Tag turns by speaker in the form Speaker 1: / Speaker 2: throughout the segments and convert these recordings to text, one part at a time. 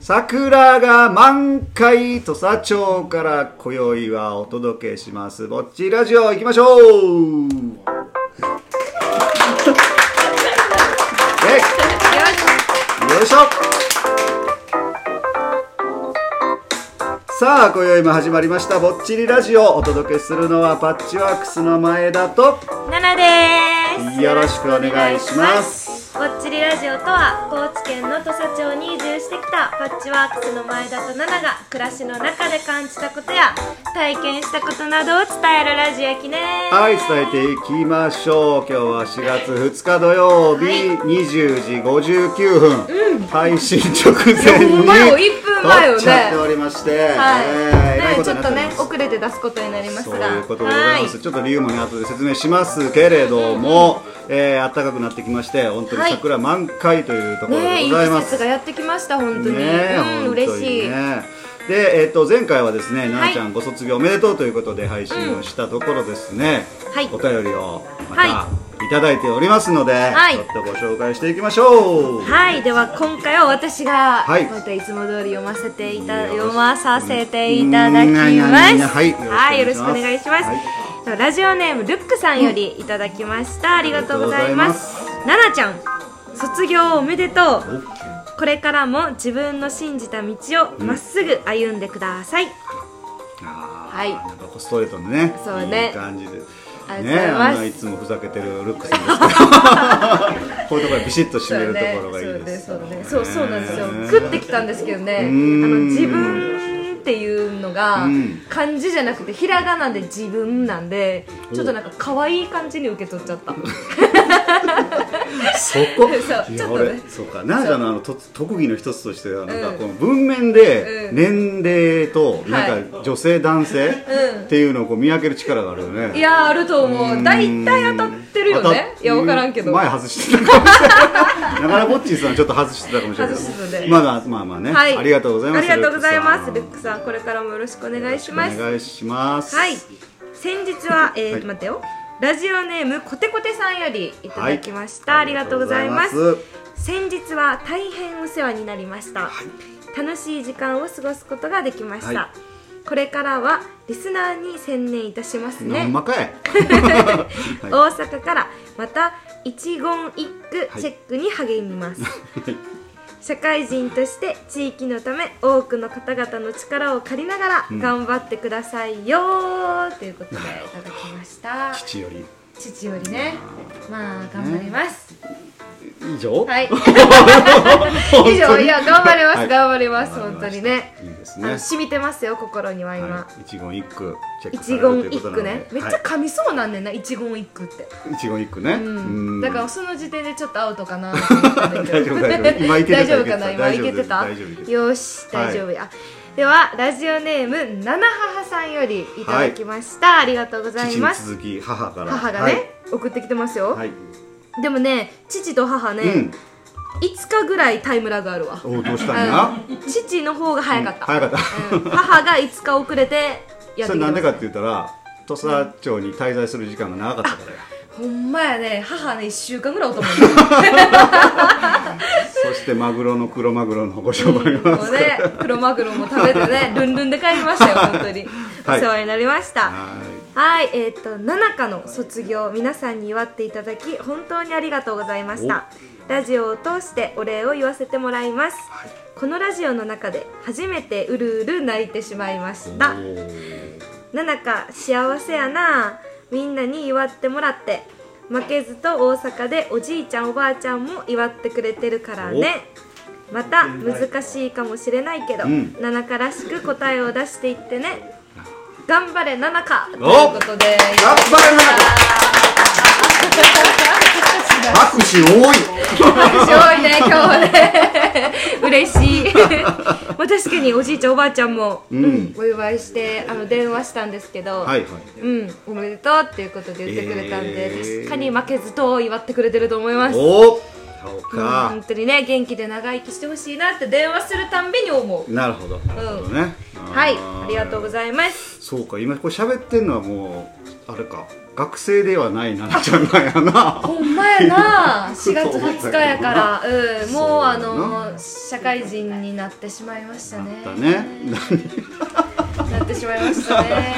Speaker 1: 桜が満開土佐町から今宵はお届けしますぼっちラジオ行きましょう。えよいしょ。さあ今宵も始まりました。ぼっちりラジオお届けするのはパッチワークスの前田と。
Speaker 2: ナナです。
Speaker 1: よろしくお願いします
Speaker 2: ぼっちりラジオとは高知県の土佐町に移住してきたパッチワークスの前田とナナが暮らしの中で感じたことや体験したことなどを伝えるラジオやきね
Speaker 1: はい伝えていきましょう。今日は4月2日土曜日、
Speaker 2: はい。
Speaker 1: 20時59分、配信直前に
Speaker 2: ほんまよ。1分前よね
Speaker 1: 撮っちゃっておりまして、
Speaker 2: はい、
Speaker 1: えー
Speaker 2: ねちょっとね遅れて出すことになります
Speaker 1: そう
Speaker 2: が
Speaker 1: いうことでございます、ちょっと理由もね後で説明しますけれども、えー暖かくなってきまして本当に桜満開というところ
Speaker 2: ねいい
Speaker 1: でございます、
Speaker 2: 季節がやってきました本当に、
Speaker 1: ね
Speaker 2: うん嬉しい、
Speaker 1: ねで、えっと前回はですね、ななちゃんご卒業おめでとうということで配信をしたところですね、
Speaker 2: はい。
Speaker 1: お便りをまた、、
Speaker 2: はい
Speaker 1: ただいておりますので、
Speaker 2: はい。
Speaker 1: ちょっとご紹介していきましょう。
Speaker 2: はい、では今回は私が
Speaker 1: はい。
Speaker 2: またいつも通り読ませていた、読まさせていただきます。
Speaker 1: うん。はい。
Speaker 2: はい、よろしくお
Speaker 1: 願いしま
Speaker 2: す。はラジオネームルックさんよりいただきました。ありがとうございます。ななちゃん、卒業おめでとう。これからも自分の信じた道をまっすぐ歩んでください。
Speaker 1: あー。
Speaker 2: はい。
Speaker 1: なんかストレートでね
Speaker 2: そうね。
Speaker 1: いい感じでねあんないつもふざけてるルックさんですけど。こういうところでビシッと締めるところがいいです
Speaker 2: そうねそうね。そうそうなんですよ。
Speaker 1: ね。
Speaker 2: 食ってきたんですけどね。あ
Speaker 1: ん
Speaker 2: の自分っていうのが
Speaker 1: うん。
Speaker 2: 漢字じゃなくてひらがなで自分なんでちょっとなんか可愛い感じに受け取っちゃった。
Speaker 1: そこ？
Speaker 2: そうちょっとね。
Speaker 1: そうか。なあちゃんのあのと特技の一つとしてはなんか
Speaker 2: うん。
Speaker 1: この文面で
Speaker 2: うん。
Speaker 1: 年齢となんか女性男性
Speaker 2: うん。
Speaker 1: っていうのをこう見分ける力があるよね。
Speaker 2: いやーあると思う。大体当たってるよ
Speaker 1: 当た
Speaker 2: ねいや分からんけど。
Speaker 1: 前外してたかもしれない。なかなかボッチーさんちょっと外してたかもしれない。まだまあまあね、
Speaker 2: はい。
Speaker 1: ありがとうございます
Speaker 2: ありがとうございます。ル
Speaker 1: ル
Speaker 2: ックさんこれからもよろしくお願いします。
Speaker 1: お願いします。
Speaker 2: はい。先日はえー
Speaker 1: はい。
Speaker 2: と待ってよ。ラジオネームコテコテさんよりいただきました、
Speaker 1: はい。
Speaker 2: ありがとうございます。先日は大変お世話になりました、楽しい時間を過ごすことができました、
Speaker 1: はい
Speaker 2: これからはリスナーに専念いたしますね。
Speaker 1: まか い。
Speaker 2: 大阪からまた一言一句チェックに励みます、社会人として地域のため多くの方々の力を借りながら頑張ってくださいよーということでいただきました
Speaker 1: 父より
Speaker 2: ねまあ頑張ります、
Speaker 1: 以上？
Speaker 2: はい。以上いや頑張ります、
Speaker 1: はい。
Speaker 2: 頑張ります本当にね。
Speaker 1: いいですね。
Speaker 2: 染みてますよ心には今、
Speaker 1: はい、一言一句チェック
Speaker 2: 一言一句ね。めっちゃ
Speaker 1: は
Speaker 2: 噛みそうなんねんな一言一句って。
Speaker 1: い一言一句ね、
Speaker 2: うん、だからその時点でちょっとアウトかな
Speaker 1: 大丈夫大丈夫今いけてた
Speaker 2: 大丈夫かな今
Speaker 1: いけてた
Speaker 2: よし大丈夫や、ではラジオネーム七母さんよりいただきました、ありがとうございます。
Speaker 1: 続き母から。
Speaker 2: 母がね、送ってきてますよ、
Speaker 1: はい、はい
Speaker 2: でもね父と母ね、
Speaker 1: うん。
Speaker 2: 5日ぐらいタイムラグあるわ。
Speaker 1: おうどうしたんや、
Speaker 2: うん。父の方が早かった、
Speaker 1: 早かった、
Speaker 2: うん。母が5日遅れてやってきて
Speaker 1: それなんでかって言ったら土佐町に滞在する時間が長かったからや
Speaker 2: ほんまやね。母ね1週間ぐらいおと思う
Speaker 1: そしてマグロの黒マグロのご紹介
Speaker 2: も
Speaker 1: ます。
Speaker 2: うね黒マグロも食べてねルンルンで帰りましたよ本当に、
Speaker 1: はい。
Speaker 2: お世話になりました。
Speaker 1: は
Speaker 2: はいえっ、と七日の卒業皆さんに祝っていただき本当にありがとうございました。ラジオを通してお礼を言わせてもらいます、このラジオの中で初めてうるうる泣いてしまいました。七日幸せやなみんなに祝ってもらって負けずと大阪でおじいちゃんおばあちゃんも祝ってくれてるからね。また難しいかもしれないけど、
Speaker 1: うん。
Speaker 2: らしく答えを出していってね。頑張れ七日という
Speaker 1: お
Speaker 2: ことで
Speaker 1: 頑張れな拍手多い。
Speaker 2: 多いね今日はね。嬉しいまあ確かにおじいちゃんおばあちゃんも、
Speaker 1: うん。
Speaker 2: うんお祝いしてあの電話したんですけど、
Speaker 1: はいはい。
Speaker 2: うん、おめでとうっていうことで言ってくれたんで、
Speaker 1: えー。
Speaker 2: 確かに負けずと祝ってくれてると思います。
Speaker 1: おおそう
Speaker 2: うん
Speaker 1: か
Speaker 2: 本当にね元気で長生きしてほしいなって電話するたんびに思う。
Speaker 1: なるほどなるほどね。
Speaker 2: はいありがとうご
Speaker 1: い
Speaker 2: ざいます。
Speaker 1: そうか今これ喋ってんのはもうあれか学生ではないななちゃんなんやな。
Speaker 2: ほんまやな。4月20日やから。うん。もうあの社会人になってしまいましたね。
Speaker 1: だね。
Speaker 2: なってしまいましたね。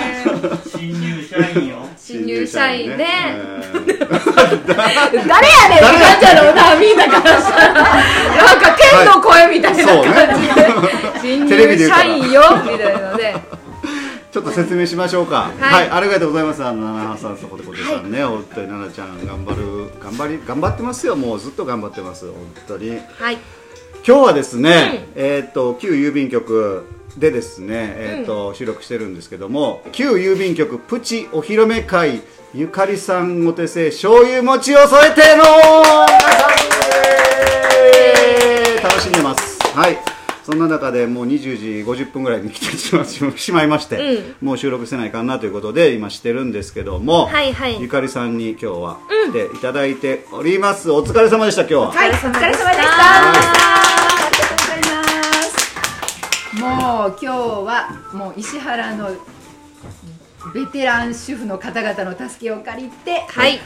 Speaker 3: 新入社員よ。
Speaker 2: 新入社員ね。
Speaker 1: えー
Speaker 2: 誰やねんって感じやろうなみんなからしたら。なんか剣の声みたいな感じで、新
Speaker 1: テレビで言うから
Speaker 2: 入社員よみたいなので
Speaker 1: ちょっと説明しましょうか。
Speaker 2: は
Speaker 1: はいい、ありがとうございます。あの、七さん、そこでこてさんね、本当に奈々ちゃん、頑張る、頑張り、頑張ってますよ。もうずっと頑張ってます。本当に。
Speaker 2: はい
Speaker 1: 今日はですね、えっ、と、旧郵便局。でですね、えっ、と、収録してるんですけども、旧郵便局プチお披露目会。ゆかりさんお手製醤油餅を添えての楽しんでます。はい。そんな中でもう20時50分ぐらいに来てしましまいまして、もう収録せないかなということで今してるんですけども、
Speaker 2: はいはい。
Speaker 1: ゆかりさんに今日は来ていただいております、お疲れ様でした今日は、
Speaker 2: はいお疲れ様でした。
Speaker 4: ありがとうございます。もう今日はもう石原のベテラン主婦の方々の助けを借りて、
Speaker 2: はい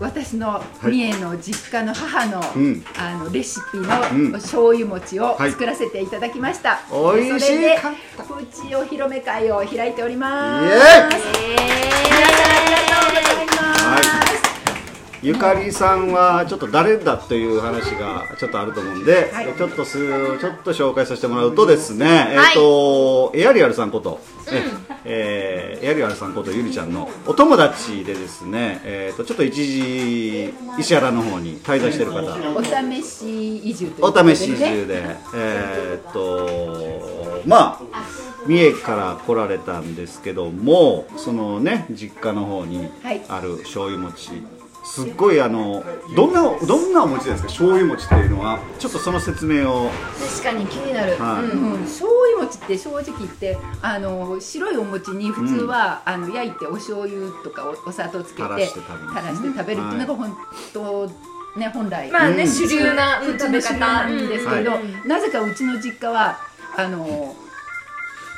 Speaker 4: 私の三重の実家の母の,、
Speaker 1: うん。
Speaker 4: あのレシピ
Speaker 1: うん。
Speaker 4: の醤油餅を
Speaker 1: はい。
Speaker 4: 作らせていただきました。
Speaker 1: おいしい
Speaker 4: それで
Speaker 1: か
Speaker 4: プチお披露目会を開いております。皆さんありがとうございます。
Speaker 1: はい。ゆかりさんはちょっと誰だという話がちょっとあると思うんで、
Speaker 4: はい。
Speaker 1: ちょっとすちょっと紹介させてもらうとですね、えっ、
Speaker 2: はい
Speaker 1: とエアリアルさんこと、ねえーエアリアルさんことゆりちゃんのお友達でですね、えっ、とちょっと一時石原の方に滞在してる方、
Speaker 4: お試し移住
Speaker 1: お試し移住で、えーっとまあ三重から来られたんですけどもそのね実家の方に
Speaker 4: はい。
Speaker 1: ある醤油餅すっごいあのどんなどんなお餅ですか？醤油餅っていうのは。ちょっとその説明を。
Speaker 2: 確かに気になる、
Speaker 1: はい。
Speaker 2: うん。
Speaker 4: うん、醤油餅って正直言ってあの白いお餅に普通は、あの焼いてお醤油とかおお砂糖つけて
Speaker 1: 垂らして食べる。
Speaker 4: っていうのが本当、ね本来、
Speaker 2: まあね、
Speaker 1: うん。
Speaker 2: 主流な
Speaker 4: 普通の主流なんですけど、
Speaker 1: はい。
Speaker 4: なぜかうちの実家はあの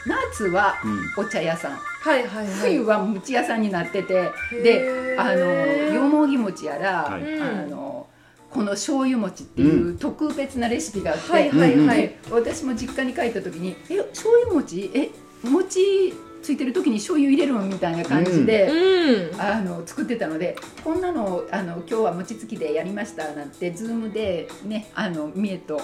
Speaker 4: 夏はお茶屋さん、
Speaker 2: はいはいはい。
Speaker 4: 冬は餅屋さんになってて
Speaker 2: へ
Speaker 4: で
Speaker 2: ー
Speaker 4: あのよもぎ餅やら、
Speaker 1: はい。
Speaker 4: あのこの醤油餅っていう特別なレシピがあって、
Speaker 2: はいはいはい。
Speaker 4: で私も実家に帰った時に「え醤油餅？え餅ついてる時に醤油入れるの?」みたいな感じで、
Speaker 2: うん。
Speaker 4: あの作ってたのでこんなのあの今日は餅つきでやりましたなんてズームでねあの三重と。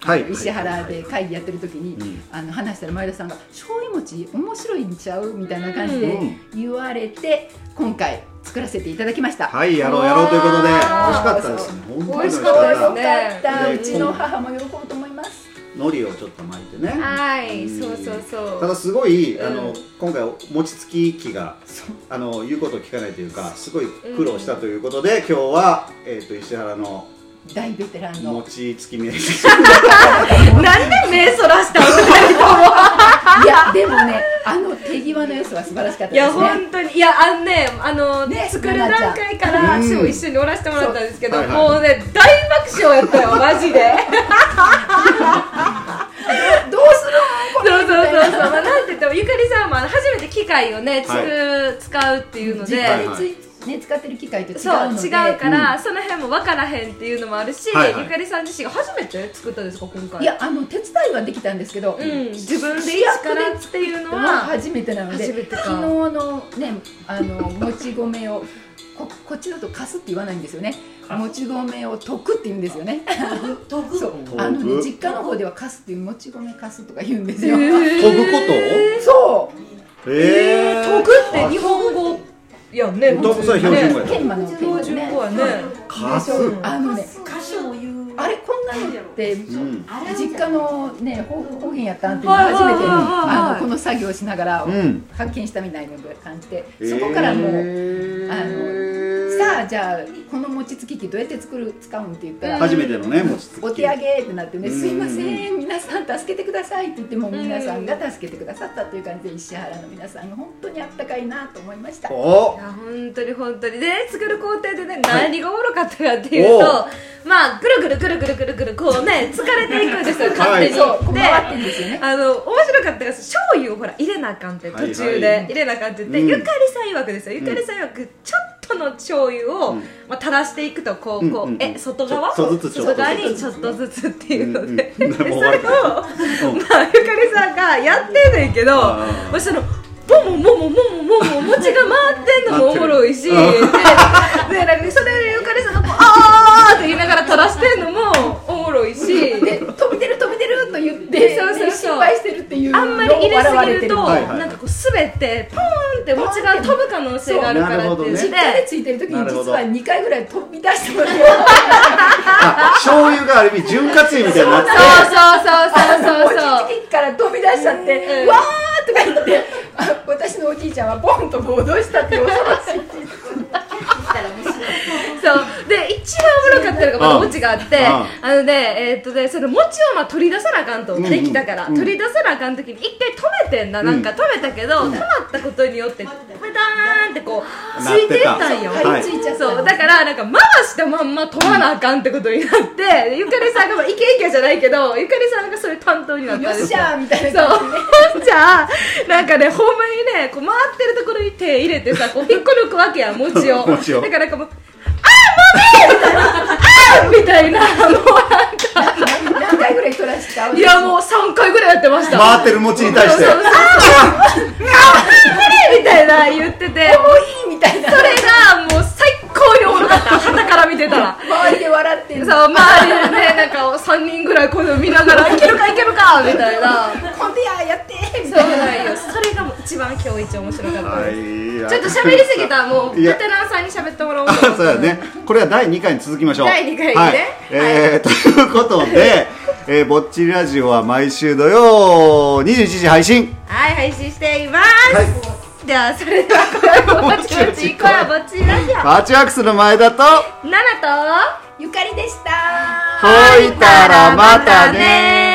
Speaker 1: はい。
Speaker 4: 石原で会議やってる時に、
Speaker 1: うん。
Speaker 4: あの話したら前田さんが「醤油餅面白いんちゃう?」みたいな感じで
Speaker 1: うん。
Speaker 4: 言われて今回作らせていただきました。
Speaker 1: はいやろうやろうということで。美味しかったです。ね。本当に
Speaker 2: 美味しかった。ね
Speaker 4: った、
Speaker 1: ね。
Speaker 4: うちの母も喜ぶと思います。
Speaker 1: 海苔をちょっと巻いてね。
Speaker 2: はい、
Speaker 1: うん。
Speaker 2: そうそうそう。
Speaker 1: ただすごい、あの
Speaker 2: うん
Speaker 1: 今回餅つき機があの言うことを聞かないというかすごい苦労したということで、今日は、えー、と石原の
Speaker 4: 大ベテランの。
Speaker 1: 餅つき名人
Speaker 2: なんで目そらしたの
Speaker 4: いやでもねあの手際の良さは素晴らしかった
Speaker 2: いや
Speaker 4: ですね。
Speaker 2: 本当に。いやあのねあの、
Speaker 4: ね
Speaker 2: 作る段階から
Speaker 1: うん。
Speaker 2: 私も一緒におらせてもらったんですけど、
Speaker 1: そう。はいはい
Speaker 2: もうね大爆笑やったよマジで。
Speaker 4: どうする
Speaker 2: そうそうそうそう、まあ、なんて言ってもゆかりさんも初めて機械をねつく、
Speaker 1: は
Speaker 2: 使うっていうので、
Speaker 4: ね、使ってる機械と違う
Speaker 2: そう違うから、その辺も分からへんっていうのもあるし、
Speaker 1: はいはい。
Speaker 2: ゆかりさん自身が初めて作ったんですか今回。
Speaker 4: いやあの手伝いはできたんですけど、
Speaker 2: うん、自分で一からっていうの
Speaker 4: は
Speaker 2: は
Speaker 4: 初めてなので
Speaker 2: 初めてか。
Speaker 4: 昨日のねあのもち米をここっちだとかすって言わないんですよね。もち米を溶くって言うんですよね。
Speaker 2: 研ぐ
Speaker 4: そう。
Speaker 1: ぐ
Speaker 4: あのね実家の方ではかすっていうもち米かすとか言うんですよ、
Speaker 1: 研ぐこと？
Speaker 4: そう。
Speaker 1: え
Speaker 2: 研ぐって日本語やんね
Speaker 1: 研ぐそれ標準語や
Speaker 4: 研磨の研
Speaker 2: 標準語やね。
Speaker 1: かす。
Speaker 4: あのね
Speaker 5: 歌詞も言う
Speaker 4: あれこんなのって
Speaker 1: うん。
Speaker 4: 実家のね方方言やったんっていうのを初めて
Speaker 2: はいはいはい。はい
Speaker 4: あのこの作業をしながら
Speaker 1: うん。
Speaker 4: 発見したみたいな感じで。そこからもう
Speaker 1: えー
Speaker 4: あのさじゃあこの餅つき機どうやって作る使うんって言ったら、
Speaker 1: 初めてのね餅つき
Speaker 4: お手上げってなってね、
Speaker 1: うん。
Speaker 4: すいません皆さん助けてくださいって言っても皆さんが助けてくださったっていう感じで石原の皆さんが本当にあったかいなと思いました。
Speaker 1: お。
Speaker 2: いや本当に本当にで作る工程でね、
Speaker 1: はい
Speaker 2: 何がおもろかったかっていうと
Speaker 1: お。
Speaker 2: まあぐるぐるぐるぐるぐるぐるこうね疲れていくんですよ勝手に、
Speaker 4: そうこう
Speaker 2: で
Speaker 4: でね。
Speaker 2: あの面白かったのが醤油をほら入れなあかんって途中で、
Speaker 1: はいはい。
Speaker 2: 入れなあかんって言って、
Speaker 1: うん。
Speaker 2: ゆかりさん曰くですよ。ゆかりさん曰くちょっと の醤油を、
Speaker 1: うん
Speaker 2: まあ、垂らしていくとこうこう、
Speaker 1: うんうんうん。
Speaker 2: え外側？外側にちょっとずつっていうので, で、それを、まあ、ゆかりさんがやってんねんけどまあそのボンボンボンボンボンボンボン餅が回ってんのもおもろいしででなんかそれでゆかりさんがこうあーって言いながら垂らしてんのもおもろいし
Speaker 4: で飛び出る飛び出ると言って
Speaker 2: そうそうそう
Speaker 4: ね心配してるっていう
Speaker 2: あんまり入れすぎると、なんかこう滑ってポーンが飛ぶ可能性があるからって
Speaker 4: 実家でついてる時に実は2回ぐらい飛び出してますよ
Speaker 1: あ醤油がある意味潤滑油みたいになって。
Speaker 2: そうそうそうそうそう。そう
Speaker 4: 餅つきから飛び出しちゃって、
Speaker 2: うん
Speaker 4: わーとか言って。あ私のおじいちゃんはポンと暴動したって恐ろしい
Speaker 2: そう で一番おもろかったのがまだ
Speaker 1: うん
Speaker 2: 餅があって
Speaker 1: うん。
Speaker 2: あのねえーっとねその餅をまあ取り出さなあかんと。
Speaker 1: うん。うん
Speaker 2: できたから。
Speaker 1: うん。
Speaker 2: 取り出さなあかん時に一回止めてんな。なんか止めたけど止まったことによってペターンってこうついてったんよ。
Speaker 4: 張り付い。ちゃ
Speaker 2: そう。だからなんか回したまんま飛ばなあかんってことになってゆかりさんがまあイケイケじゃないけどゆかりさんがそれ担当になった
Speaker 4: よっし
Speaker 2: んですよ。
Speaker 4: ゃーみたい
Speaker 2: そう
Speaker 4: じで。ね
Speaker 2: ほんじゃあなんかねほんまにねこう回ってるところに手入れてさこう引っこ抜くわけや餅を。
Speaker 1: 餅を。
Speaker 2: だからなんかもうあーもうね みたいなあーみたいなもうなんか
Speaker 4: 何回ぐらい取らした？
Speaker 2: いやもう3回ぐらいやってました。
Speaker 1: 回ってる餅に対して。
Speaker 2: そうそうそう。みたいな言ってて。
Speaker 4: もういいみたいな。
Speaker 2: それがもう最高におもろかった。旗から見てたら。
Speaker 4: 周りで笑ってる
Speaker 2: そう周りでねなんか3人ぐらいこれを見ながらいけるかいけるかみたいな。
Speaker 4: コンテややってみ
Speaker 2: そう
Speaker 4: たいな
Speaker 2: なんよ。それがもう一番今日一面白かった
Speaker 1: は
Speaker 2: です、
Speaker 1: い。
Speaker 2: ちょっと喋りすぎた。もうベテランさんに喋ってもらおう
Speaker 1: そうやね。これは第2回に続きましょう。
Speaker 2: 第二回ね
Speaker 1: はい。えーということで、えーぼっちりラジオは毎週土曜21時配信。
Speaker 2: はい配信しています、
Speaker 1: はい。
Speaker 2: ではそれではこれぼちぼち行こうよ。ぼっちラジオ。
Speaker 1: パーチワークスの前田と
Speaker 2: ナナと
Speaker 4: ゆかりでした。
Speaker 1: ほいたらまたね